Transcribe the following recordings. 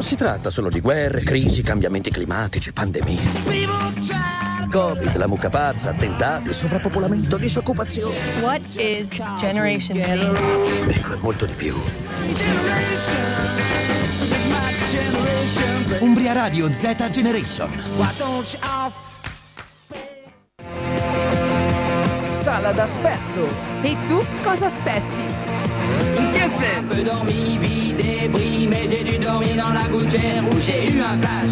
Non si tratta solo di guerre, crisi, cambiamenti climatici, pandemie. Covid, la mucca pazza, attentati, sovrappopolamento, disoccupazione. What is Generation Z? Ecco, è molto di più. Umbria Radio Z Generation. Sala d'aspetto. E tu cosa aspetti? Senso? peu dormi, vie débris, mais j'ai dû dormir dans la gouttière où j'ai eu un flash.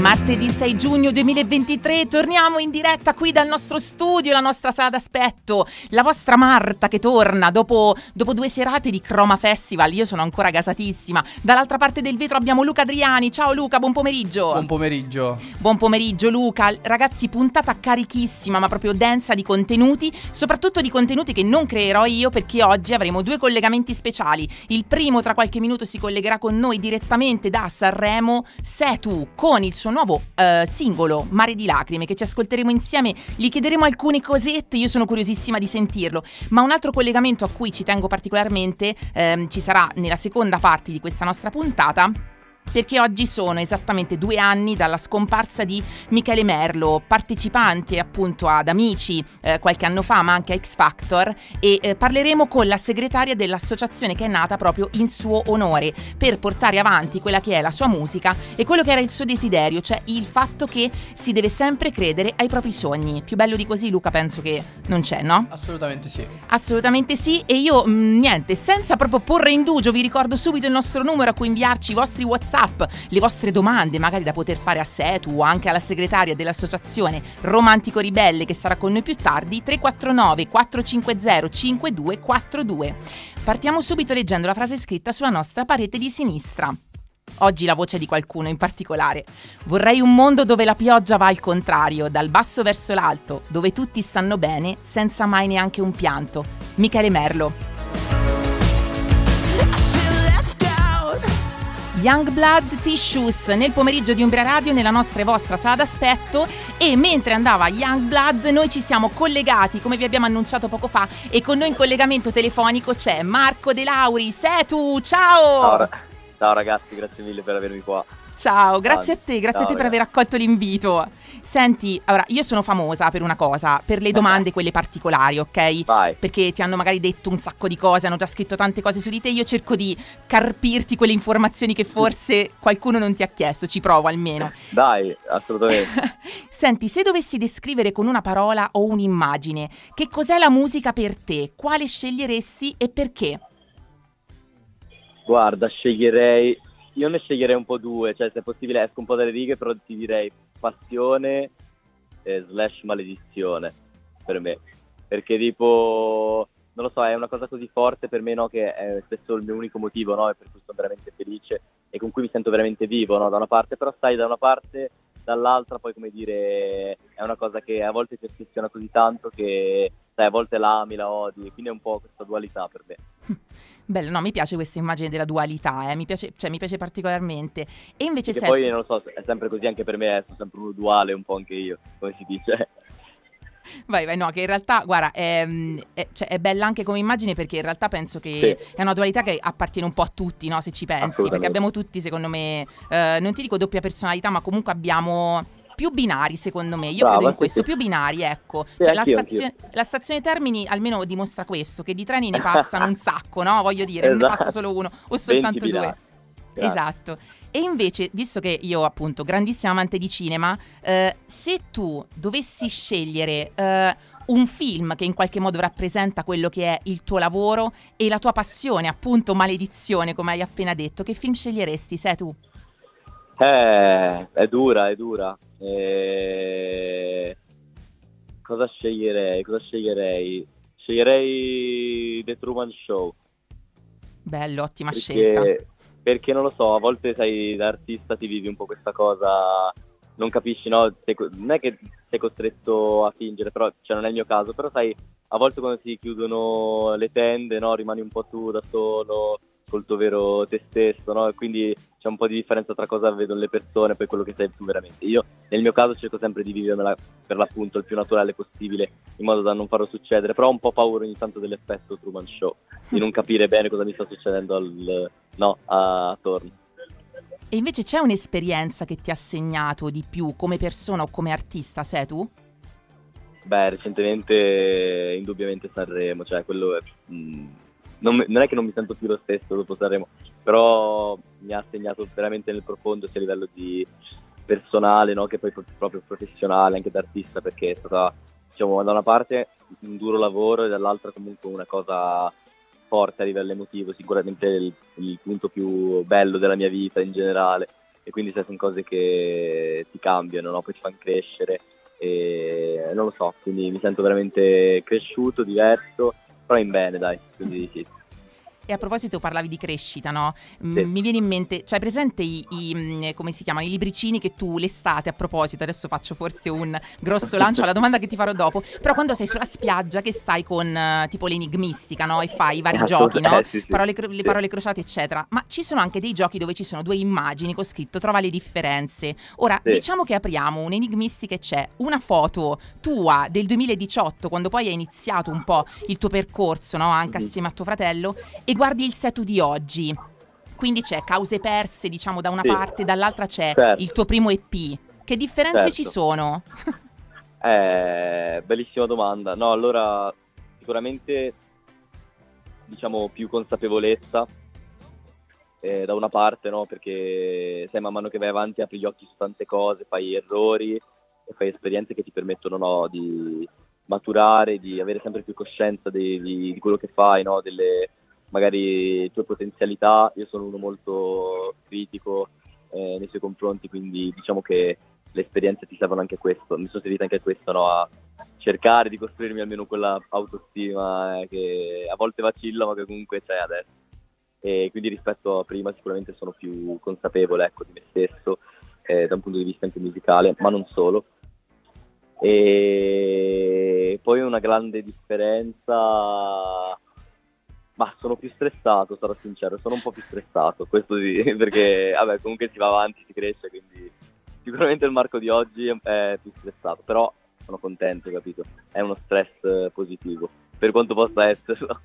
Martedì 6 giugno 2023 torniamo in diretta qui dal nostro studio, la nostra sala d'aspetto, la vostra Marta che torna dopo, dopo due serate di Chroma Festival, io sono ancora gasatissima. Dall'altra parte del vetro abbiamo Luca Adriani, ciao Luca, buon pomeriggio. Buon pomeriggio. Buon pomeriggio Luca, ragazzi puntata carichissima ma proprio densa di contenuti, soprattutto di contenuti che non creerò io perché oggi avremo due collegamenti speciali. Il primo tra qualche minuto si collegherà con noi direttamente da Sanremo, Setu, con il suo nuovo eh, singolo Mare di Lacrime che ci ascolteremo insieme, gli chiederemo alcune cosette, io sono curiosissima di sentirlo, ma un altro collegamento a cui ci tengo particolarmente ehm, ci sarà nella seconda parte di questa nostra puntata perché oggi sono esattamente due anni dalla scomparsa di Michele Merlo, partecipante appunto ad Amici eh, qualche anno fa, ma anche a X Factor, e eh, parleremo con la segretaria dell'associazione che è nata proprio in suo onore per portare avanti quella che è la sua musica e quello che era il suo desiderio, cioè il fatto che si deve sempre credere ai propri sogni. Più bello di così, Luca, penso che non c'è, no? Assolutamente sì. Assolutamente sì, e io mh, niente, senza proprio porre indugio, vi ricordo subito il nostro numero a cui inviarci i vostri WhatsApp, le vostre domande, magari da poter fare a Setu o anche alla segretaria dell'associazione Romantico Ribelle che sarà con noi più tardi, 349 450 5242. Partiamo subito leggendo la frase scritta sulla nostra parete di sinistra. Oggi la voce di qualcuno in particolare. Vorrei un mondo dove la pioggia va al contrario, dal basso verso l'alto, dove tutti stanno bene senza mai neanche un pianto. Michele Merlo. Youngblood Tissues nel pomeriggio di Umbria Radio nella nostra e vostra sala d'aspetto e mentre andava Youngblood noi ci siamo collegati come vi abbiamo annunciato poco fa e con noi in collegamento telefonico c'è Marco De Lauri, Setu, ciao! Ciao, ciao ragazzi, grazie mille per avermi qua. Ciao, grazie a te, grazie Ciao, a te per ragazzi. aver accolto l'invito. Senti, allora, io sono famosa per una cosa, per le domande quelle particolari, ok? Vai. Perché ti hanno magari detto un sacco di cose, hanno già scritto tante cose su di te, io cerco di carpirti quelle informazioni che forse qualcuno non ti ha chiesto, ci provo almeno. Dai, assolutamente. Senti, se dovessi descrivere con una parola o un'immagine, che cos'è la musica per te? Quale sceglieresti e perché? Guarda, sceglierei. Io ne sceglierei un po' due, cioè se possibile esco un po' dalle righe, però ti direi passione eh, slash maledizione per me. Perché tipo, non lo so, è una cosa così forte per me, no? Che è spesso il mio unico motivo, no? E per cui sono veramente felice e con cui mi sento veramente vivo, no? Da una parte, però sai, da una parte, dall'altra poi come dire, è una cosa che a volte ti ossessiona così tanto che, sai, a volte la ami, la odi, quindi è un po' questa dualità per me. Bello, no, mi piace questa immagine della dualità, eh, mi, piace, cioè, mi piace particolarmente. E invece senti, poi non lo so, è sempre così anche per me, eh, sono sempre uno duale un po' anche io, come si dice. vai, vai, no, che in realtà, guarda, è, è- cioè, è bella anche come immagine perché in realtà penso che Sì. è una dualità che appartiene un po' a tutti, no, se ci pensi, perché abbiamo tutti, secondo me, eh, non ti dico doppia personalità, ma comunque abbiamo più binari, secondo me. Io Brava, credo in questo, sì. più binari, ecco. Sì, cioè, la, anch'io, stazione, la stazione Termini almeno dimostra questo, che di treni ne passano un sacco, no? Voglio dire, non ne Esatto. passa solo uno o soltanto 20 due. Esatto. E invece, visto che io appunto, grandissima amante di cinema, eh, se tu dovessi scegliere eh, un film che in qualche modo rappresenta quello che è il tuo lavoro e la tua passione, appunto maledizione, come hai appena detto, che film sceglieresti, sei tu? Eh, è dura, è dura. Eh, Cosa sceglierei? Cosa sceglierei? Sceglierei The Truman Show. Bello, ottima scelta. Perché, perché non lo so, a volte sai, da artista ti vivi un po' questa cosa, non capisci, no? Sei non è che sei costretto a fingere, però cioè, non è il mio caso, però sai, a volte quando si chiudono le tende, no? Rimani un po' tu da solo, col tuo vero te stesso, no? E quindi c'è un po' di differenza tra cosa vedono le persone e poi quello che sei tu veramente. Io nel mio caso cerco sempre di vivermela per l'appunto il più naturale possibile, in modo da non farlo succedere, però ho un po' paura ogni tanto dell'effetto Truman Show, di non capire bene cosa mi sta succedendo al- no, a Torno. E invece c'è un'esperienza che ti ha segnato di più come persona o come artista, sei tu? Beh, recentemente indubbiamente Sanremo, cioè quello è, mh, non, mi- non è che non mi sento più lo stesso dopo Sanremo, però mi ha segnato veramente nel profondo sia a livello di personale no, che poi pro- proprio professionale, anche da artista, perché è stata diciamo da una parte un duro lavoro e dall'altra comunque una cosa forte a livello emotivo, sicuramente il, il punto più bello della mia vita in generale e quindi sai, sono cose che ti cambiano, no? poi ti fanno crescere e non lo so, quindi mi sento veramente cresciuto, diverso, però in bene dai, quindi sì. E a proposito parlavi di crescita, no? M- Sì. Mi viene in mente, cioè presente i, i, mh, come si chiamano, i libricini che tu l'estate a proposito, adesso faccio forse un grosso lancio alla domanda che ti farò dopo, però quando sei sulla spiaggia che stai con eh, tipo l'enigmistica, no? E fai i vari giochi, no? eh, sì, sì, parole, cro- le parole crociate, eccetera. Ma ci sono anche dei giochi dove ci sono due immagini con scritto trova le differenze. Ora, diciamo che apriamo un'enigmistica e c'è una foto tua del 2018, quando poi hai iniziato un po' il tuo percorso, no? Anche Mhm. assieme a tuo fratello, e guardi il setu di oggi. Quindi c'è cause perse, diciamo, da una Sì. parte, dall'altra c'è Certo. il tuo primo EP. Che differenze Certo. ci sono? Eh, bellissima domanda. No, allora sicuramente diciamo più consapevolezza eh, da una parte, no? Perché sai, man mano che vai avanti apri gli occhi su tante cose, fai errori e fai esperienze che ti permettono no, di maturare, di avere sempre più coscienza di, di- di quello che fai, no? Delle magari tue potenzialità. Io sono uno molto critico eh, nei suoi confronti, quindi diciamo che le esperienze ti servono anche a questo, mi sono servite anche a questo, no? a cercare di costruirmi almeno quella autostima eh, che a volte vacilla ma che comunque c'è adesso. E quindi rispetto a prima sicuramente sono più consapevole ecco, di me stesso eh, da un punto di vista anche musicale, ma non solo. E poi una grande differenza, ma sono più stressato, sarò sincero, sono un po' più stressato, questo sì, perché vabbè, comunque si va avanti, si cresce, quindi sicuramente il Marco di oggi è più stressato, però sono contento, capito? È uno stress positivo, per quanto possa esserlo.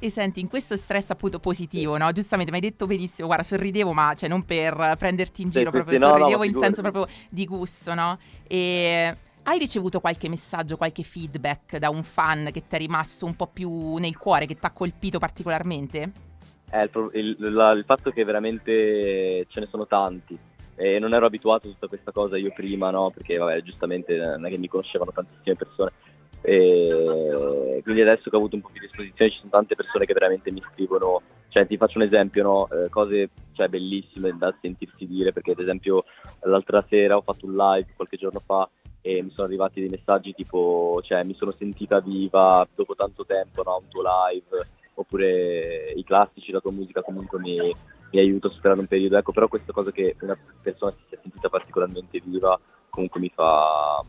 E senti, in questo stress appunto positivo, no? Giustamente mi hai detto benissimo, guarda, sorridevo, ma cioè non per prenderti in giro, sì, proprio sì, no, no, sorridevo ma in senso proprio di gusto, no? E hai ricevuto qualche messaggio, qualche feedback da un fan che ti è rimasto un po' più nel cuore, che ti ha colpito particolarmente? È il, pro- il- la- il fatto che veramente ce ne sono tanti e non ero abituato a tutta questa cosa io prima, no? Perché vabbè, giustamente non è che mi conoscevano tantissime persone. E quindi adesso che ho avuto un po' più di esposizione ci sono tante persone che veramente mi scrivono, cioè ti faccio un esempio, no? Eh, cose cioè, bellissime da sentirsi dire, perché ad esempio l'altra sera ho fatto un live qualche giorno fa e mi sono arrivati dei messaggi tipo, cioè mi sono sentita viva dopo tanto tempo, no? Un tuo live, oppure i classici, la tua musica comunque mi, mi aiuta a superare un periodo. Ecco, però questa cosa che una persona si sia sentita particolarmente viva comunque mi fa,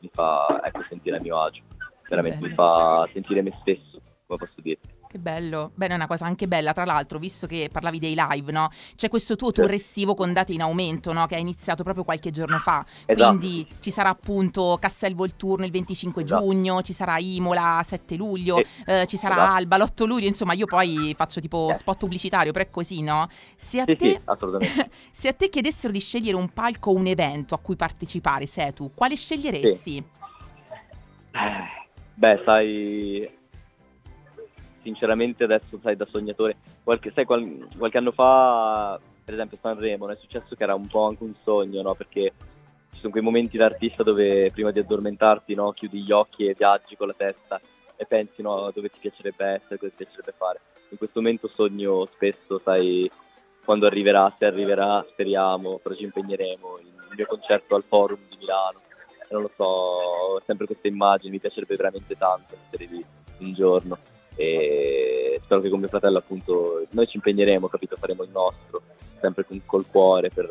mi fa ecco, sentire a mio agio, veramente mi bello. fa sentire me stesso, come posso dire. Che bello. Bene, è una cosa anche bella, tra l'altro, visto che parlavi dei live, no? C'è questo tuo tour estivo con date in aumento, no? Che ha iniziato proprio qualche giorno fa. Esatto. Quindi ci sarà appunto Castel Volturno il 25 Esatto. giugno, ci sarà Imola 7 luglio, Sì. eh, ci sarà Esatto. Alba l'8 luglio, insomma io poi faccio tipo Eh. spot pubblicitario, però è così, no? Se a, Sì, te, sì, se a te chiedessero di scegliere un palco o un evento a cui partecipare, sei tu, quale sceglieresti? Eh, Beh, sai, sinceramente adesso sai da sognatore, qualche, sai, qual- qualche anno fa, per esempio Sanremo, è successo che era un po' anche un sogno, no? Perché ci sono quei momenti d'artista dove prima di addormentarti, no, chiudi gli occhi e viaggi con la testa e pensi, no, dove ti piacerebbe essere, cosa ti piacerebbe fare. In questo momento sogno spesso, sai, quando arriverà, se arriverà, speriamo, però ci impegneremo, il mio concerto al Forum di Milano non lo so, ho sempre queste immagini, mi piacerebbe veramente tanto essere lì un giorno e spero che con mio fratello appunto noi ci impegneremo, capito, faremo il nostro, sempre con, col cuore per,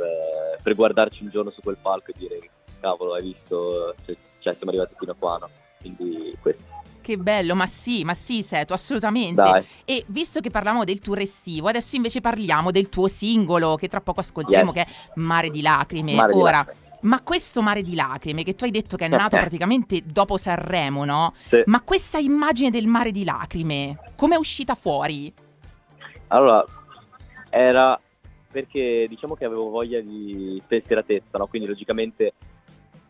per guardarci un giorno su quel palco e dire cavolo hai visto, cioè, cioè, siamo arrivati fino a qua, no? Quindi questo, Che bello, ma sì, ma sì, Seto, assolutamente. dai, E visto che parlavamo del tour estivo, adesso invece parliamo del tuo singolo che tra poco ascolteremo, Yes. che è Mare di Lacrime. Mare di Ora, lacrime. Ma questo Mare di Lacrime, che tu hai detto che è nato praticamente dopo Sanremo, no? Sì. Ma questa immagine del Mare di Lacrime, come è uscita fuori? Allora, era perché diciamo che avevo voglia di spensieratezza, no? quindi logicamente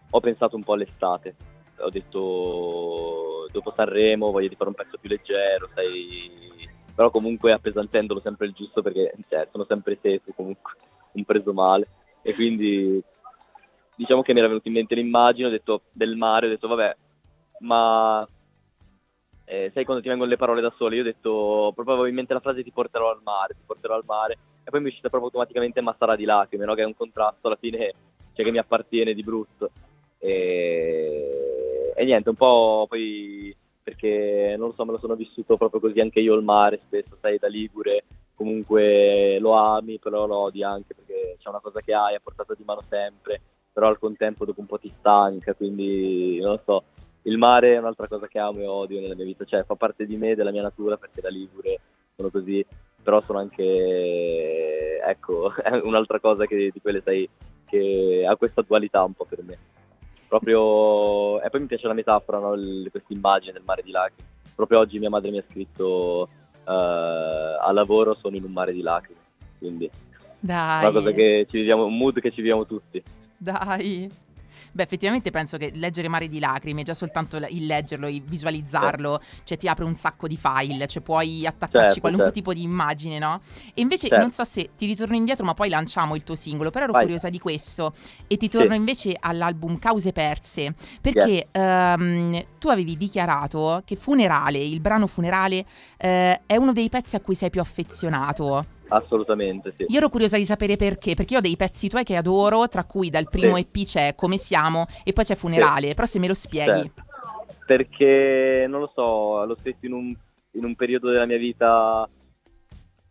ho pensato un po' all'estate. Ho detto dopo Sanremo voglio di fare un pezzo più leggero, sai, però comunque appesantendolo sempre il giusto perché cioè, sono sempre teso, comunque un preso male e quindi diciamo che mi era venuta in mente l'immagine, ho detto del mare, ho detto vabbè, ma eh, sai quando ti vengono le parole da sole, io ho detto proprio avevo in mente la frase ti porterò al mare, ti porterò al mare. E poi mi è uscita proprio automaticamente ma sarà di lacrime, no? che è un contrasto alla fine cioè, che mi appartiene di brutto. E, e niente, un po' poi perché non lo so, me lo sono vissuto proprio così anche io il mare spesso, sai, da Ligure. Comunque lo ami, però lo odi anche perché c'è una cosa che hai a portata di mano sempre, però al contempo dopo un po' ti stanca, quindi non lo so, il mare è un'altra cosa che amo e odio nella mia vita, cioè fa parte di me, della mia natura perché da Ligure sono così, però sono anche, ecco, un'altra cosa che, di quelle sai che ha questa dualità un po' per me. Proprio, e poi mi piace la metafora, no? questa immagine del mare di lacrime. Proprio oggi mia madre mi ha scritto uh, a lavoro sono in un mare di lacrime, quindi Dai. una cosa che ci viviamo, un mood che ci viviamo tutti. Dai. Beh, effettivamente penso che leggere Mare di Lacrime, già soltanto il leggerlo, il visualizzarlo, cioè ti apre un sacco di file, cioè puoi attaccarci Certo, qualunque certo. tipo di immagine, no? E invece Certo. non so se ti ritorno indietro, ma poi lanciamo il tuo singolo, però ero Vai. curiosa di questo. E ti torno Sì. invece all'album Cause Perse, perché ehm, tu avevi dichiarato che Funerale, il brano Funerale, eh, è uno dei pezzi a cui sei più affezionato. Assolutamente, sì. Io ero curiosa di sapere perché, perché io ho dei pezzi tuoi che adoro, tra cui dal primo Sì. EP c'è Come siamo e poi c'è Funerale, però se me lo spieghi. Certo. Perché non lo so, l'ho scritto in un, in un periodo della mia vita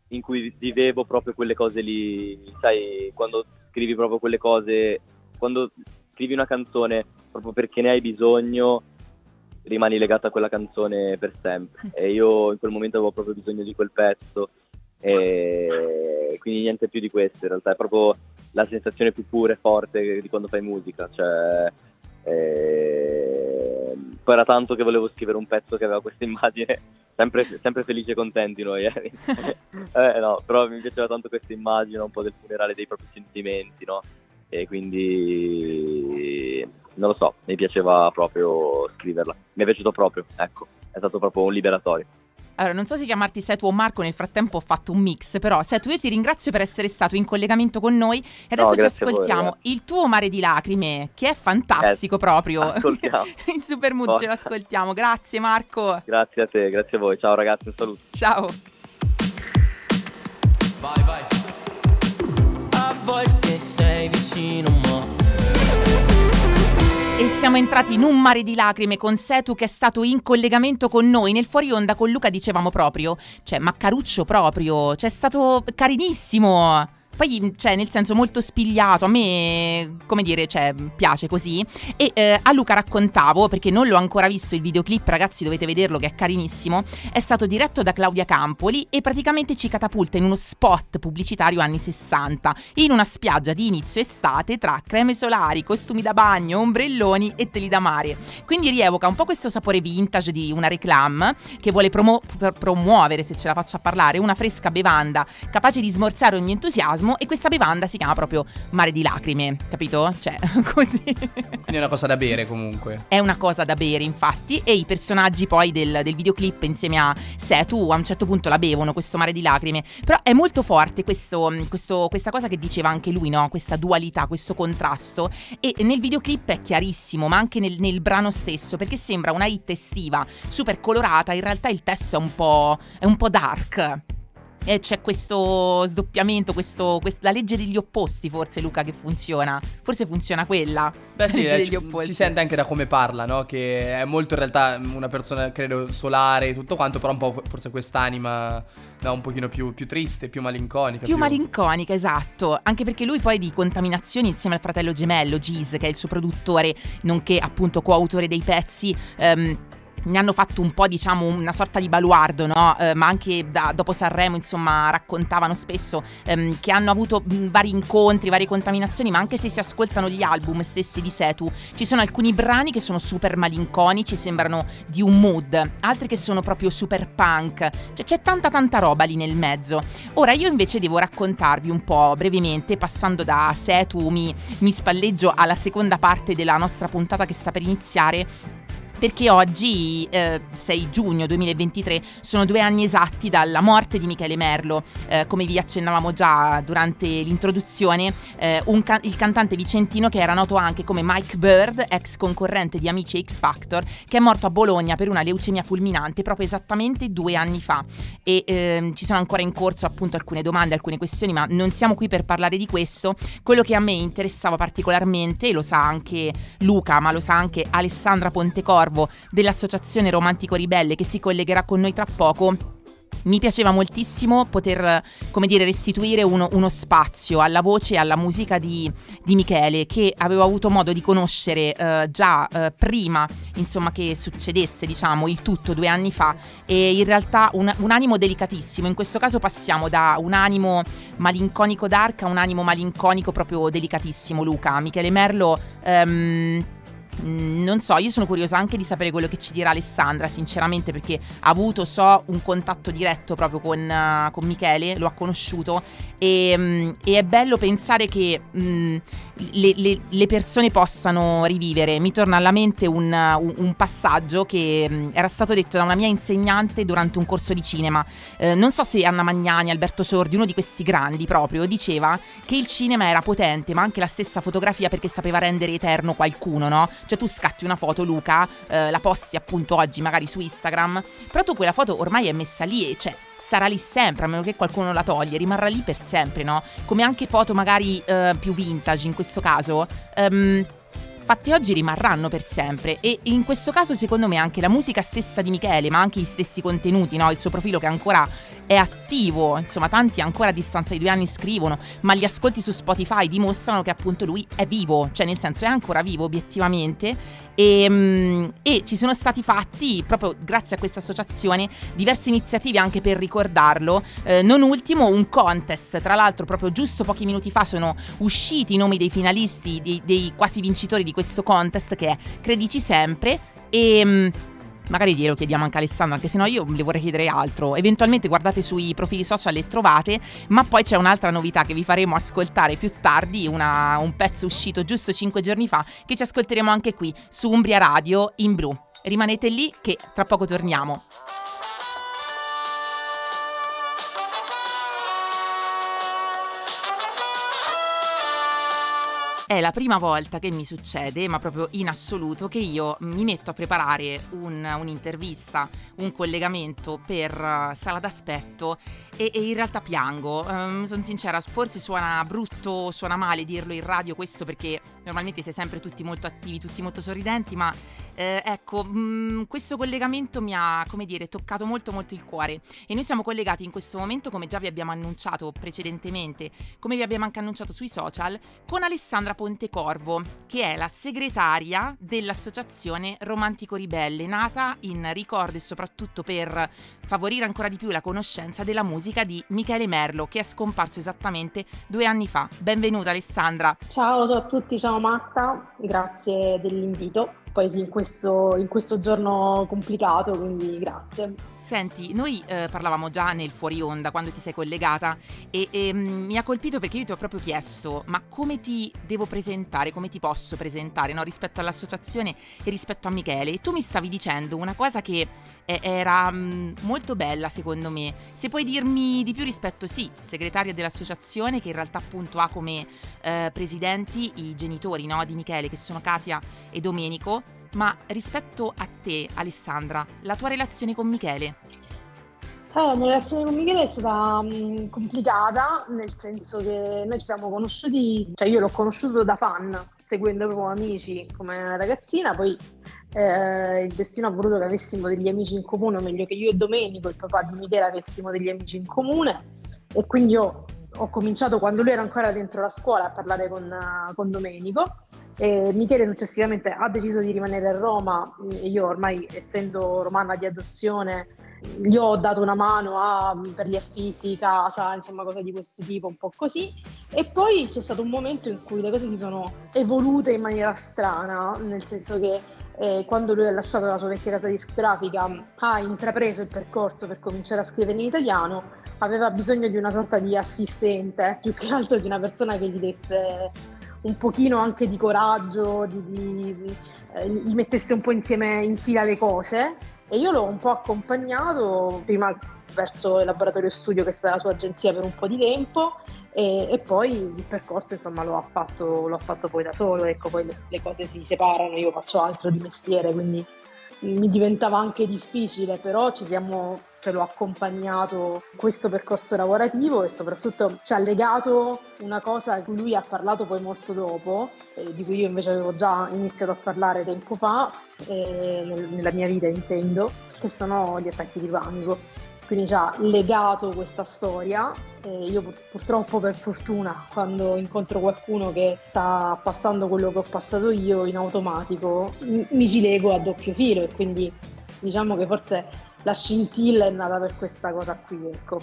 in cui vivevo proprio quelle cose lì, sai, quando scrivi proprio quelle cose, quando scrivi una canzone proprio perché ne hai bisogno, rimani legato a quella canzone per sempre. E io in quel momento avevo proprio bisogno di quel pezzo e quindi niente più di questo, in realtà è proprio la sensazione più pura e forte di quando fai musica, cioè eh, poi era tanto che volevo scrivere un pezzo che aveva questa immagine, sempre, sempre felici e contenti noi, eh. Eh, no, però mi piaceva tanto questa immagine un po' del funerale dei propri sentimenti, no? E quindi non lo so, mi piaceva proprio scriverla, mi è piaciuto proprio, ecco, è stato proprio un liberatorio. Allora, non so se chiamarti Setu o Marco, nel frattempo ho fatto un mix, però Setu io ti ringrazio per essere stato in collegamento con noi e adesso ci a voi, ascoltiamo ragazzi. il tuo Mare di Lacrime, che è fantastico proprio. ascoltiamo. in super mood ce l'ascoltiamo. Grazie Marco. Grazie a te, grazie a voi, ciao ragazzi, un saluto. Ciao. Vai, vai. A volte sei vicino, ma E siamo entrati in un mare di lacrime con Setu che è stato in collegamento con noi. Nel fuori onda con Luca dicevamo proprio, cioè Maccaruccio proprio, cioè è stato carinissimo. Poi, cioè, nel senso molto spigliato, a me, come dire, cioè, piace così. E eh, a Luca raccontavo, perché non l'ho ancora visto il videoclip, ragazzi, dovete vederlo che è carinissimo. È stato diretto da Claudia Campoli e praticamente ci catapulta in uno spot pubblicitario anni 60, in una spiaggia di inizio estate tra creme solari, costumi da bagno, ombrelloni e teli da mare. Quindi rievoca un po' questo sapore vintage di una reclam che vuole promo- pr- promuovere, se ce la faccio a parlare, una fresca bevanda capace di smorzare ogni entusiasmo e questa bevanda si chiama proprio mare di lacrime, capito? Cioè, così. Quindi è una cosa da bere comunque. È una cosa da bere, infatti, e i personaggi poi del, del videoclip insieme a Setu a un certo punto la bevono, questo mare di lacrime. Però è molto forte questo- questo- questa cosa che diceva anche lui, no? Questa dualità, questo contrasto. E nel videoclip è chiarissimo, ma anche nel, nel brano stesso, perché sembra una hit estiva, super colorata, in realtà il testo è un po', è un po' dark. E c'è questo sdoppiamento, questo, quest- la legge degli opposti, forse Luca, che funziona. Forse funziona quella. Beh sì, eh, opposti. si sente anche da come parla, no? Che è molto in realtà una persona, credo, solare e tutto quanto, però un po' forse quest'anima no, un pochino più, più triste, più malinconica. Più malinconica, esatto. Anche perché lui poi di contaminazioni insieme al fratello gemello, Giz, che è il suo produttore, nonché appunto coautore dei pezzi. ehm, ne hanno fatto un po' diciamo una sorta di baluardo, no? Eh, ma anche da, dopo Sanremo insomma raccontavano spesso ehm, che hanno avuto vari incontri, varie contaminazioni, ma anche se si ascoltano gli album stessi di Setu, ci sono alcuni brani che sono super malinconici, sembrano di un mood, altri che sono proprio super punk, cioè c'è tanta tanta roba lì nel mezzo. Ora io invece devo raccontarvi un po' brevemente, passando da Setu, mi, mi spalleggio alla seconda parte della nostra puntata che sta per iniziare perché oggi, eh, 6 giugno 2023, sono due anni esatti dalla morte di Michele Merlo. Eh, come vi accennavamo già durante l'introduzione, eh, ca- il cantante vicentino che era noto anche come Mike Bird, ex concorrente di Amici X Factor, che è morto a Bologna per una leucemia fulminante proprio esattamente due anni fa. E ehm, ci sono ancora in corso appunto alcune domande, alcune questioni, ma non siamo qui per parlare di questo. Quello che a me interessava particolarmente, lo sa anche Luca, ma lo sa anche Alessandra Pontecorvo, dell'Associazione Romantico Ribelle che si collegherà con noi tra poco mi piaceva moltissimo poter, come dire, restituire uno, uno spazio alla voce e alla musica di, di, Michele, che avevo avuto modo di conoscere eh, già eh, prima, insomma, che succedesse, diciamo, il tutto due anni fa. E in realtà un, un, animo delicatissimo. In questo caso passiamo da un animo malinconico dark a un animo malinconico proprio delicatissimo, Luca. Michele Merlo. Mm, non so, io sono curiosa anche di sapere quello che ci dirà Alessandra, sinceramente, perché ha avuto, so, un contatto diretto proprio con, uh, con Michele, lo ha conosciuto e, um, e, è bello pensare che um, le, le, le, persone possano rivivere. Mi torna alla mente un, un, passaggio che um, era stato detto da una mia insegnante durante un corso di cinema. Uh, non so se Anna Magnani, Alberto Sordi, uno di questi grandi proprio, diceva che il cinema era potente, ma anche la stessa fotografia perché sapeva rendere eterno qualcuno, no? Cioè tu scatti una foto, Luca, eh, la posti appunto oggi magari su Instagram, però tu quella foto ormai è messa lì e cioè starà lì sempre, a meno che qualcuno la toglie, rimarrà lì per sempre, no? Come anche foto magari eh, più vintage in questo caso. Um, fatte oggi rimarranno per sempre e in questo caso secondo me anche la musica stessa di Michele ma anche gli stessi contenuti, no? il suo profilo che ancora è attivo, insomma tanti ancora a distanza di due anni scrivono ma gli ascolti su Spotify dimostrano che appunto lui è vivo, cioè nel senso è ancora vivo obiettivamente e, um, e, ci sono stati fatti, proprio grazie a questa associazione, diverse iniziative anche per ricordarlo. Eh, non ultimo un contest, tra l'altro proprio giusto pochi minuti fa sono usciti i nomi dei finalisti, dei, dei quasi vincitori di questo contest che è Credici Sempre. E... Magari glielo chiediamo anche a Alessandro, anche se no io le vorrei chiedere altro. Eventualmente guardate sui profili social e trovate, ma poi c'è un'altra novità che vi faremo ascoltare più tardi, una, un pezzo uscito giusto 5 giorni fa, che ci ascolteremo anche qui su Umbria Radio in blu. Rimanete lì che tra poco torniamo. È la prima volta che mi succede, ma proprio in assoluto, che io mi metto a preparare un, un'intervista, un collegamento per uh, sala d'aspetto e, e, in realtà piango. Um, sono sincera, forse suona brutto, suona male dirlo in radio questo perché normalmente sei sempre tutti molto attivi, tutti molto sorridenti, ma eh, ecco, mh, mm, questo collegamento mi ha, come dire, toccato molto molto il cuore e noi siamo collegati in questo momento, come già vi abbiamo annunciato precedentemente, come vi abbiamo anche annunciato sui social, con Alessandra Pontecorvo, che è la segretaria dell'associazione Romantico Ribelle, nata in ricordo e soprattutto per favorire ancora di più la conoscenza della musica di Michele Merlo, che è scomparso esattamente due anni fa. Benvenuta Alessandra. Ciao, ciao a tutti, ciao Marta, grazie dell'invito poi in questo, in questo giorno complicato, quindi grazie. Senti, noi eh, parlavamo già nel fuori onda quando ti sei collegata e, e mm, mi ha colpito perché io ti ho proprio chiesto ma come ti devo presentare, come ti posso presentare no? rispetto all'associazione e rispetto a Michele e tu mi stavi dicendo una cosa che eh, era mh, mm, molto bella secondo me, se puoi dirmi di più rispetto sì, segretaria dell'associazione che in realtà appunto ha come eh, presidenti i genitori no? di Michele che sono Katia e Domenico ma rispetto a te, Alessandra, la tua relazione con Michele? Eh, la mia relazione con Michele è stata um, complicata, nel senso che noi ci siamo conosciuti, cioè io l'ho conosciuto da fan, seguendo proprio amici come ragazzina, poi eh, il destino ha voluto che avessimo degli amici in comune, o meglio che io e Domenico, il papà di Michele, avessimo degli amici in comune e quindi io ho cominciato quando lui era ancora dentro la scuola a parlare con, con Domenico E Michele successivamente ha deciso di rimanere a Roma io ormai essendo romana di adozione gli ho dato una mano a, per gli affitti, casa, insomma cose di questo tipo, un po' così. E poi c'è stato un momento in cui le cose si sono evolute in maniera strana, nel senso che eh, quando lui ha lasciato la sua vecchia casa discografica ha intrapreso il percorso per cominciare a scrivere in italiano, aveva bisogno di una sorta di assistente, più che altro di una persona che gli desse un pochino anche di coraggio, di, di, eh, gli mettesse un po' insieme in fila le cose. E io l'ho un po' accompagnato prima verso il laboratorio studio che è stata la sua agenzia per un po' di tempo e, e poi il percorso insomma lo ha, fatto, lo ha fatto poi da solo, ecco poi le, le cose si separano, io faccio altro di mestiere quindi mi diventava anche difficile, però ci siamo, ce l'ho accompagnato questo percorso lavorativo e soprattutto ci ha legato una cosa di cui lui ha parlato poi molto dopo, eh, di cui io invece avevo già iniziato a parlare tempo fa, eh, nella mia vita intendo, che sono gli attacchi di panico quindi ci ha legato questa storia. E io purtroppo per fortuna quando incontro qualcuno che sta passando quello che ho passato io in automatico mi ci lego a doppio filo e quindi diciamo che forse la scintilla è nata per questa cosa qui, ecco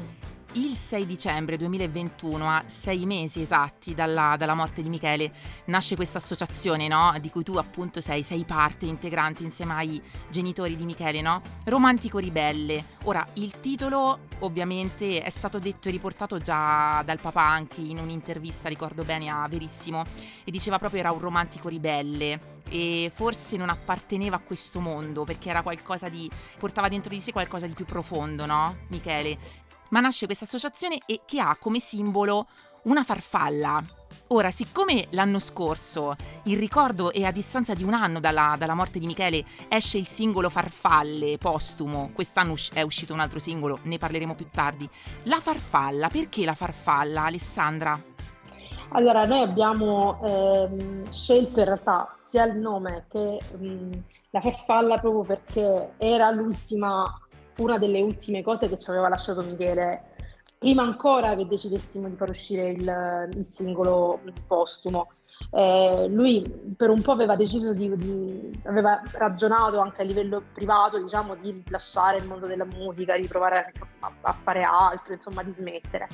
il 6 dicembre 2021, a sei mesi esatti dalla, dalla morte di Michele, nasce questa associazione, no? Di cui tu appunto sei, sei parte integrante insieme ai genitori di Michele, no? Romantico Ribelle. Ora, il titolo ovviamente è stato detto e riportato già dal papà anche in un'intervista, ricordo bene, a Verissimo, e diceva proprio era un romantico ribelle e forse non apparteneva a questo mondo perché era qualcosa di portava dentro di sé qualcosa di più profondo, no? Michele ma nasce questa associazione e che ha come simbolo una farfalla. Ora, siccome l'anno scorso, il ricordo è a distanza di un anno dalla, dalla, morte di Michele, esce il singolo Farfalle postumo, quest'anno è uscito un altro singolo, ne parleremo più tardi. La farfalla, perché la farfalla, Alessandra? Allora, noi abbiamo ehm, scelto in realtà sia il nome che mh, mm, la farfalla proprio perché era l'ultima una delle ultime cose che ci aveva lasciato Michele, prima ancora che decidessimo di far uscire il, il singolo postumo. Eh, lui per un po' aveva deciso di, di, aveva ragionato anche a livello privato, diciamo, di lasciare il mondo della musica, di provare a, a fare altro, insomma, di smettere.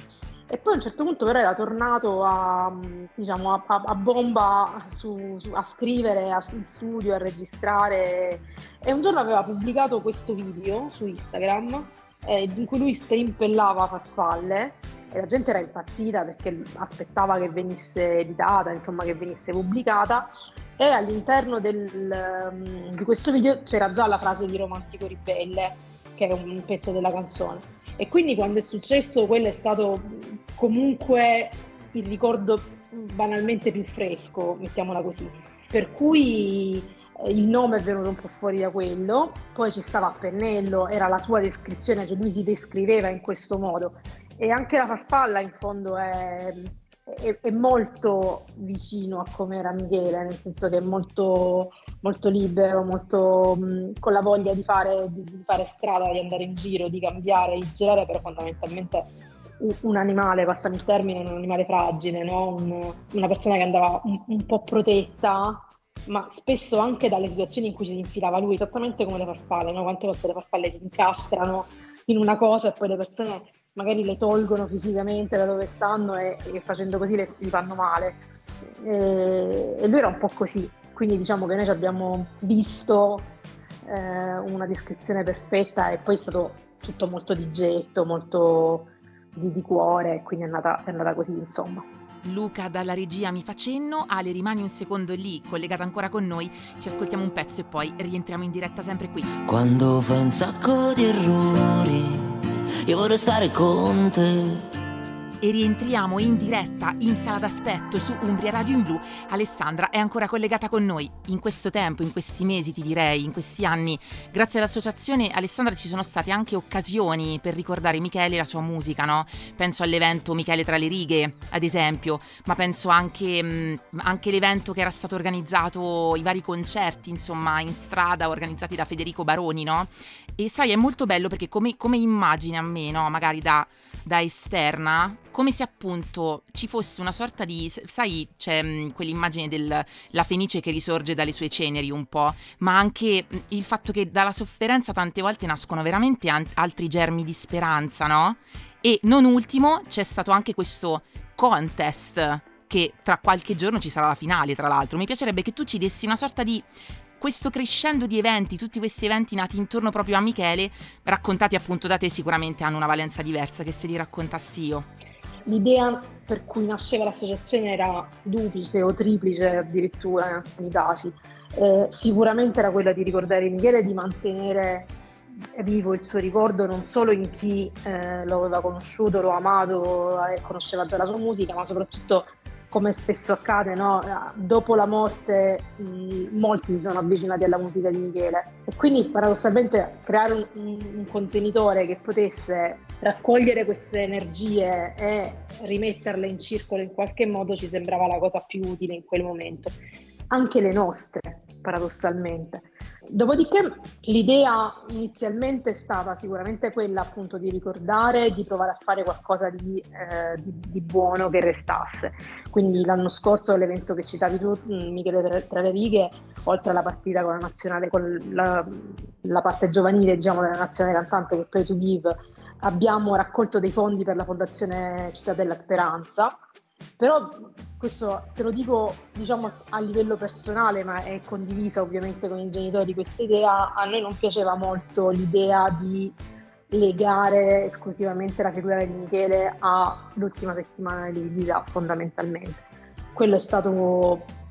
E poi a un certo punto però era tornato a, diciamo, a, a bomba su, su, a scrivere a, in studio, a registrare. E un giorno aveva pubblicato questo video su Instagram eh, in cui lui strimpellava farfalle e la gente era impazzita perché aspettava che venisse editata, insomma che venisse pubblicata. E all'interno del, um, di questo video c'era già la frase di Romantico Ribelle che è un pezzo della canzone e quindi quando è successo quello è stato comunque il ricordo banalmente più fresco, mettiamola così. Per cui eh, il nome è venuto un po' fuori da quello, poi ci stava a pennello, era la sua descrizione, cioè lui si descriveva in questo modo. E anche la farfalla in fondo è, è, è molto vicino a come era Michele, nel senso che è molto, molto libero, molto mh, con la voglia di fare, di, di fare strada, di andare in giro, di cambiare, di girare, però fondamentalmente un animale, passami il termine, un animale fragile, no? un, una persona che andava un, un, po' protetta, ma spesso anche dalle situazioni in cui si infilava lui, esattamente come le farfalle, no? quante volte le farfalle si incastrano in una cosa e poi le persone magari le tolgono fisicamente da dove stanno e, e facendo così le, gli fanno male. E, e, lui era un po' così, quindi diciamo che noi ci abbiamo visto eh, una descrizione perfetta e poi è stato tutto molto di getto, molto di, di cuore, quindi è andata, è andata così, insomma. Luca dalla regia mi fa cenno, Ale rimani un secondo lì, collegata ancora con noi, ci ascoltiamo un pezzo e poi rientriamo in diretta sempre qui. Quando fai un sacco di errori, io vorrei stare con te e rientriamo in diretta in sala d'aspetto su Umbria Radio in Blu. Alessandra è ancora collegata con noi. In questo tempo, in questi mesi ti direi, in questi anni, grazie all'associazione Alessandra ci sono state anche occasioni per ricordare Michele e la sua musica, no? Penso all'evento Michele tra le righe, ad esempio, ma penso anche, mh, anche l'evento che era stato organizzato, i vari concerti, insomma, in strada organizzati da Federico Baroni, no? E sai, è molto bello perché come, come immagine a me, no? Magari da, da esterna, come se appunto ci fosse una sorta di, sai, c'è mh, quell'immagine della fenice che risorge dalle sue ceneri un po', ma anche mh, il fatto che dalla sofferenza tante volte nascono veramente an- altri germi di speranza, no? E non ultimo c'è stato anche questo contest che tra qualche giorno ci sarà la finale, tra l'altro. Mi piacerebbe che tu ci dessi una sorta di questo crescendo di eventi, tutti questi eventi nati intorno proprio a Michele, raccontati appunto da te, sicuramente hanno una valenza diversa che se li raccontassi io. L'idea per cui nasceva l'associazione era duplice o triplice addirittura in alcuni casi. Eh, sicuramente era quella di ricordare Michele e di mantenere vivo il suo ricordo non solo in chi eh, lo aveva conosciuto, lo amato e conosceva già la sua musica, ma soprattutto come spesso accade, no? dopo la morte molti si sono avvicinati alla musica di Michele e quindi paradossalmente creare un, un contenitore che potesse raccogliere queste energie e rimetterle in circolo in qualche modo ci sembrava la cosa più utile in quel momento, anche le nostre paradossalmente. Dopodiché l'idea inizialmente è stata sicuramente quella appunto di ricordare, di provare a fare qualcosa di, eh, di, di buono che restasse. Quindi l'anno scorso l'evento che citavi tu, mm, Michele tra le righe, oltre alla partita con la nazionale, con la, la parte giovanile diciamo, della nazionale cantante che poi to Give, abbiamo raccolto dei fondi per la Fondazione Città della Speranza però questo te lo dico diciamo a livello personale, ma è condivisa ovviamente con i genitori questa idea. A noi non piaceva molto l'idea di legare esclusivamente la figura di Michele all'ultima settimana di vita, fondamentalmente. Quello è stato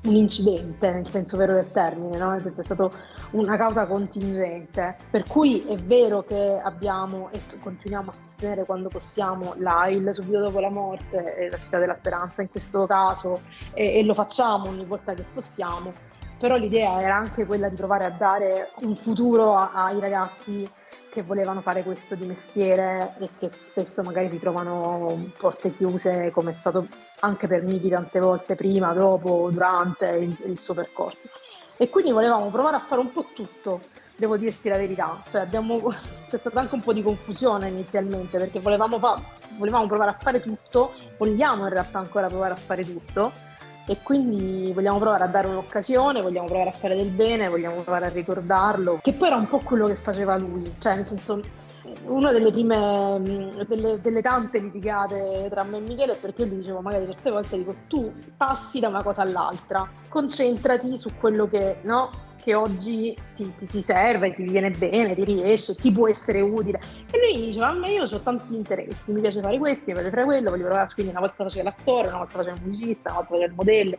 un incidente nel senso vero del termine, no? nel senso è stata una causa contingente, per cui è vero che abbiamo e continuiamo a sostenere quando possiamo l'AIL subito dopo la morte la città della speranza in questo caso e, e lo facciamo ogni volta che possiamo, però l'idea era anche quella di provare a dare un futuro a, ai ragazzi che volevano fare questo di mestiere e che spesso magari si trovano porte chiuse come è stato anche per Miki tante volte prima, dopo, durante il, il, suo percorso. E quindi volevamo provare a fare un po' tutto, devo dirti la verità. Cioè abbiamo, c'è stata anche un po' di confusione inizialmente perché volevamo, fa, volevamo provare a fare tutto, vogliamo in realtà ancora provare a fare tutto e quindi vogliamo provare a dare un'occasione, vogliamo provare a fare del bene, vogliamo provare a ricordarlo, che poi era un po' quello che faceva lui, cioè nel senso una delle prime, delle, delle, tante litigate tra me e Michele è perché io gli dicevo magari certe volte dico tu passi da una cosa all'altra, concentrati su quello che, no? Che oggi ti, ti, ti, serve, ti viene bene, ti riesce, ti può essere utile. E lui diceva, me io ho tanti interessi, mi piace fare questo, mi piace fare quello, voglio provare, quindi una volta faceva l'attore, una volta faceva il musicista, una volta faceva il modello,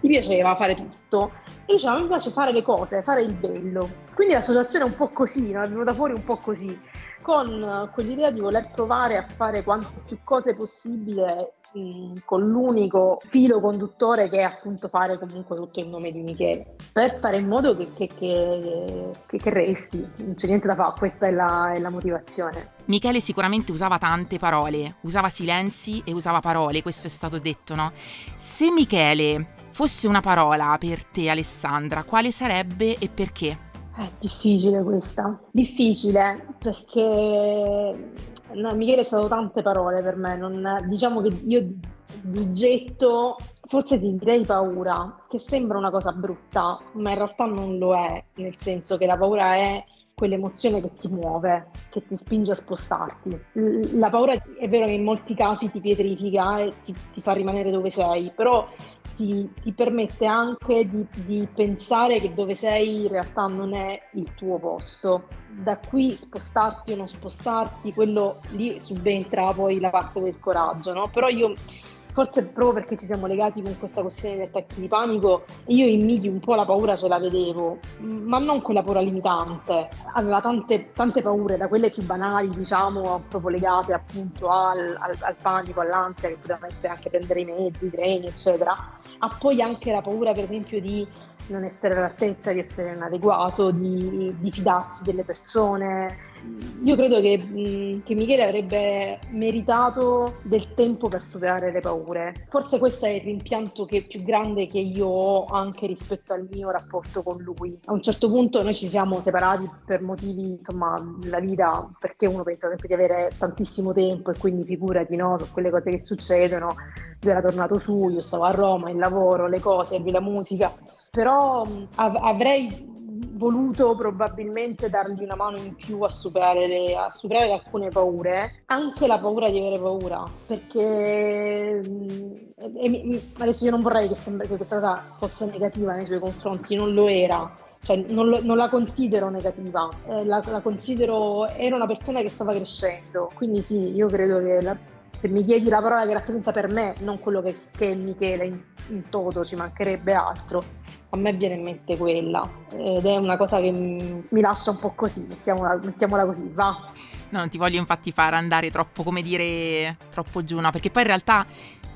mi piaceva fare tutto. E diceva, mi piace fare le cose, fare il bello. Quindi l'associazione è un po' così, no? è venuta fuori un po' così con quell'idea di voler provare a fare quante più cose possibile mh, con l'unico filo conduttore che è appunto fare comunque tutto in nome di Michele, per fare in modo che, che, che, che resti, non c'è niente da fare, questa è la, è la motivazione. Michele sicuramente usava tante parole, usava silenzi e usava parole, questo è stato detto, no? Se Michele fosse una parola per te Alessandra, quale sarebbe e perché? È difficile questa, difficile perché no, Michele è stato tante parole per me, non, diciamo che io di getto forse ti direi paura, che sembra una cosa brutta, ma in realtà non lo è, nel senso che la paura è quell'emozione che ti muove, che ti spinge a spostarti. La paura è vero che in molti casi ti pietrifica e ti, ti fa rimanere dove sei, però ti, ti permette anche di, di, pensare che dove sei in realtà non è il tuo posto. Da qui spostarti o non spostarti, quello lì subentra poi la parte del coraggio, no? Però io forse proprio perché ci siamo legati con questa questione degli attacchi di panico, io in Miki un po' la paura ce la vedevo, ma non quella paura limitante, aveva tante, tante paure, da quelle più banali, diciamo, proprio legate appunto al, al, al panico, all'ansia, che potevano essere anche prendere i mezzi, i treni, eccetera, ha poi anche la paura, per esempio, di non essere all'altezza, di essere inadeguato, di, di fidarsi delle persone, io credo che, che, Michele avrebbe meritato del tempo per superare le paure. Forse questo è il rimpianto che, più grande che io ho anche rispetto al mio rapporto con lui. A un certo punto noi ci siamo separati per motivi, insomma, la vita, perché uno pensa sempre di avere tantissimo tempo e quindi figurati no, su quelle cose che succedono. Lui era tornato su, io stavo a Roma, il lavoro, le cose, la musica, però av- avrei voluto probabilmente dargli una mano in più a superare, le, a superare alcune paure, anche la paura di avere paura, perché e, adesso io non vorrei che, sembra, che questa cosa fosse negativa nei suoi confronti, non lo era, cioè, non, lo, non, la considero negativa, eh, la, la, considero, era una persona che stava crescendo, quindi sì, io credo che la, se mi chiedi la parola che rappresenta per me, non quello che, che è Michele in, in toto, ci mancherebbe altro, a me viene in mente quella ed è una cosa che mi, mi lascia un po' così, mettiamola, mettiamola così, va. No, non ti voglio infatti far andare troppo, come dire, troppo giù, no, perché poi in realtà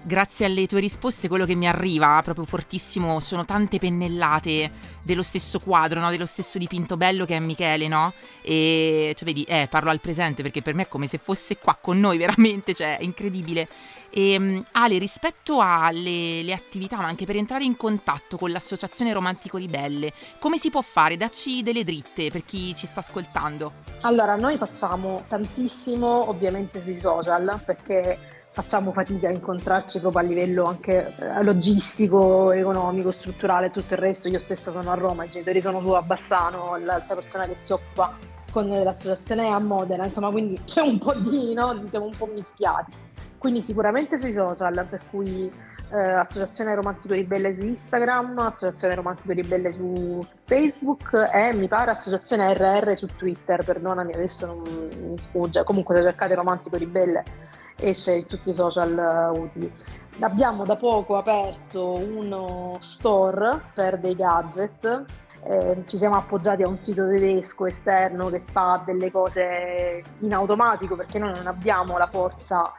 grazie alle tue risposte quello che mi arriva proprio fortissimo sono tante pennellate dello stesso quadro, no? dello stesso dipinto bello che è Michele, no? E cioè vedi, eh, parlo al presente perché per me è come se fosse qua con noi veramente, cioè è incredibile. E um, Ale, rispetto alle attività, ma anche per entrare in contatto con l'associazione Romantico Ribelle, come si può fare? Dacci delle dritte per chi ci sta ascoltando. Allora, noi facciamo tantissimo ovviamente sui social perché facciamo fatica a incontrarci proprio a livello anche eh, logistico, economico, strutturale e tutto il resto. Io stessa sono a Roma, i genitori sono su a Bassano, l'altra persona che si occupa con l'associazione è a Modena, insomma quindi c'è un po' di, no? siamo un po' mischiati. Quindi sicuramente sui social, per cui eh, Associazione Romantico Ribelle su Instagram, Associazione Romantico Ribelle su, su, Facebook e mi pare Associazione RR su Twitter, perdonami adesso non mi sfugge, comunque se cercate Romantico Ribelle esce in tutti i social uh, utili. Abbiamo da poco aperto uno store per dei gadget. Eh, ci siamo appoggiati a un sito tedesco esterno che fa delle cose in automatico perché noi non abbiamo la forza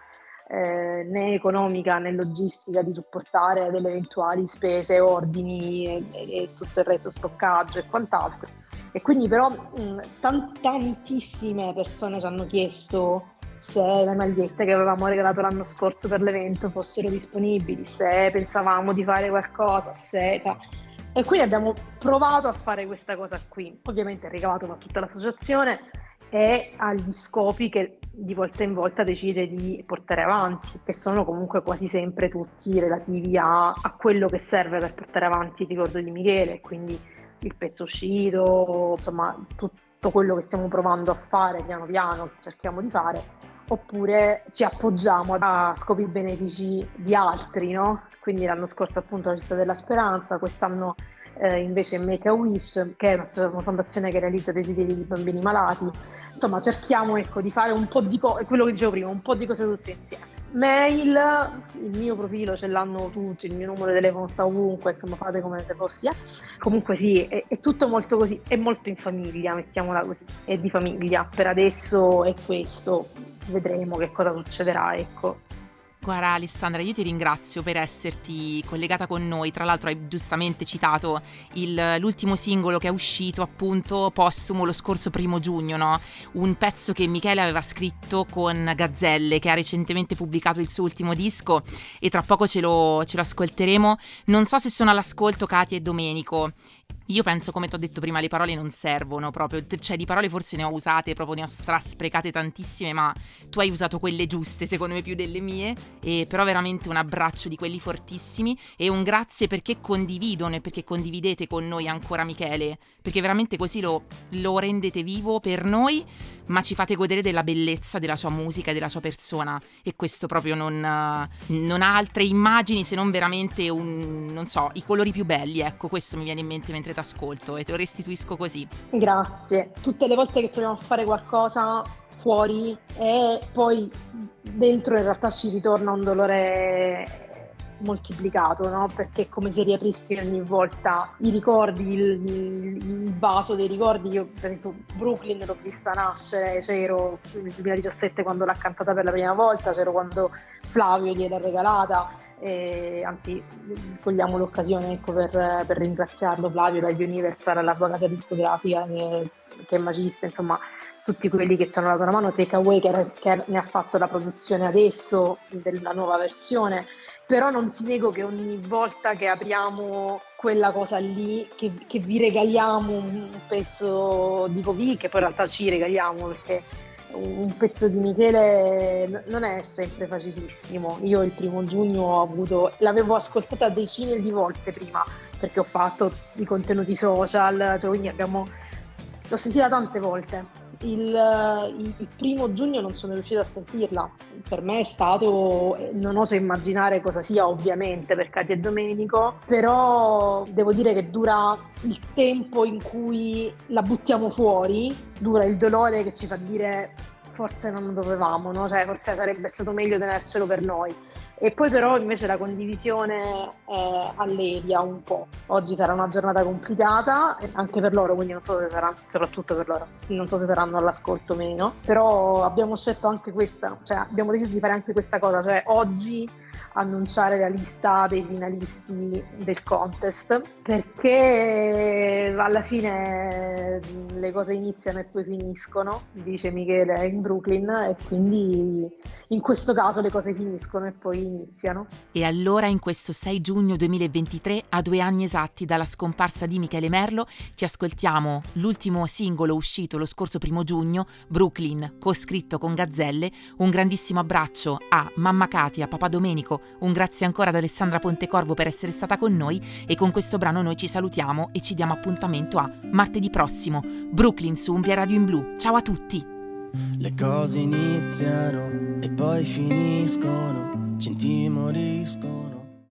eh, né economica né logistica di supportare delle eventuali spese, ordini e, e tutto il resto, stoccaggio e quant'altro. E quindi però mh, tant- tantissime persone ci hanno chiesto se le magliette che avevamo regalato l'anno scorso per l'evento fossero disponibili, se pensavamo di fare qualcosa, se... Cioè, e quindi abbiamo provato a fare questa cosa qui. Ovviamente il ricavato va tutta l'associazione e agli scopi che di volta in volta decide di portare avanti, che sono comunque quasi sempre tutti relativi a, a quello che serve per portare avanti il ricordo di Michele, quindi il pezzo uscito, insomma tutto quello che stiamo provando a fare piano piano, cerchiamo di fare oppure ci appoggiamo a scopi benefici di altri, no? Quindi l'anno scorso appunto la città della speranza, quest'anno eh, invece Make a Wish, che è una, fondazione che realizza desideri di bambini malati. Insomma, cerchiamo ecco, di fare un po' di cose, quello che dicevo prima, un po' di cose tutte insieme. Mail, il mio profilo ce l'hanno tutti, il mio numero di telefono sta ovunque, insomma fate come se fossi. Eh. Comunque sì, è, è, tutto molto così, è molto in famiglia, mettiamola così, è di famiglia. Per adesso è questo vedremo che cosa succederà, ecco. Guarda Alessandra, io ti ringrazio per esserti collegata con noi, tra l'altro hai giustamente citato il, l'ultimo singolo che è uscito appunto postumo lo scorso primo giugno, no? un pezzo che Michele aveva scritto con Gazzelle che ha recentemente pubblicato il suo ultimo disco e tra poco ce lo, ce lo ascolteremo, non so se sono all'ascolto Katia e Domenico io penso, come ti ho detto prima, le parole non servono proprio, cioè di parole forse ne ho usate, proprio ne ho strasprecate tantissime, ma tu hai usato quelle giuste, secondo me più delle mie, e però veramente un abbraccio di quelli fortissimi. E un grazie perché condividono e perché condividete con noi ancora Michele, perché veramente così lo, lo rendete vivo per noi, ma ci fate godere della bellezza della sua musica e della sua persona e questo proprio non, non ha altre immagini se non veramente un, non so, i colori più belli, ecco, questo mi viene in mente mentre ascolto e te lo restituisco così. Grazie. Tutte le volte che proviamo a fare qualcosa fuori e poi dentro in realtà ci ritorna un dolore moltiplicato, no? perché è come se riaprissi ogni volta i ricordi, il, il, vaso dei ricordi. Io, per esempio, Brooklyn l'ho vista nascere, c'ero nel 2017 quando l'ha cantata per la prima volta, c'ero quando Flavio gliel'ha regalata e anzi cogliamo l'occasione ecco, per, per, ringraziarlo Flavio da Universal, la sua casa discografica che, che è magista, insomma tutti quelli che ci hanno dato una mano, Takeaway che, che ne ha fatto la produzione adesso della nuova versione, però non ti nego che ogni volta che apriamo quella cosa lì, che, che vi regaliamo un pezzo di Covid, che poi in realtà ci regaliamo perché un pezzo di Michele non è sempre facilissimo. Io il primo giugno ho avuto, l'avevo ascoltata decine di volte prima perché ho fatto i contenuti social, cioè quindi abbiamo, l'ho sentita tante volte il, il, primo giugno non sono riuscita a sentirla. Per me è stato, non oso immaginare cosa sia ovviamente per Katia e Domenico, però devo dire che dura il tempo in cui la buttiamo fuori, dura il dolore che ci fa dire forse non dovevamo, no? cioè, forse sarebbe stato meglio tenercelo per noi. E poi però invece la condivisione eh, allevia un po'. Oggi sarà una giornata complicata, anche per loro, quindi non so se saranno, soprattutto per loro, non so se saranno all'ascolto o meno, però abbiamo scelto anche questa, cioè abbiamo deciso di fare anche questa cosa, cioè oggi annunciare la lista dei finalisti del contest perché alla fine le cose iniziano e poi finiscono, dice Michele in Brooklyn e quindi in questo caso le cose finiscono e poi iniziano. E allora in questo 6 giugno 2023, a due anni esatti dalla scomparsa di Michele Merlo, ci ascoltiamo l'ultimo singolo uscito lo scorso primo giugno, Brooklyn, coscritto con Gazzelle, un grandissimo abbraccio a Mamma Katia, Papà Domenico, un grazie ancora ad Alessandra Pontecorvo per essere stata con noi e con questo brano noi ci salutiamo e ci diamo appuntamento a martedì prossimo, Brooklyn su Umbria Radio in Blu. Ciao a tutti! Le cose iniziano e poi finiscono, ci intimoriscono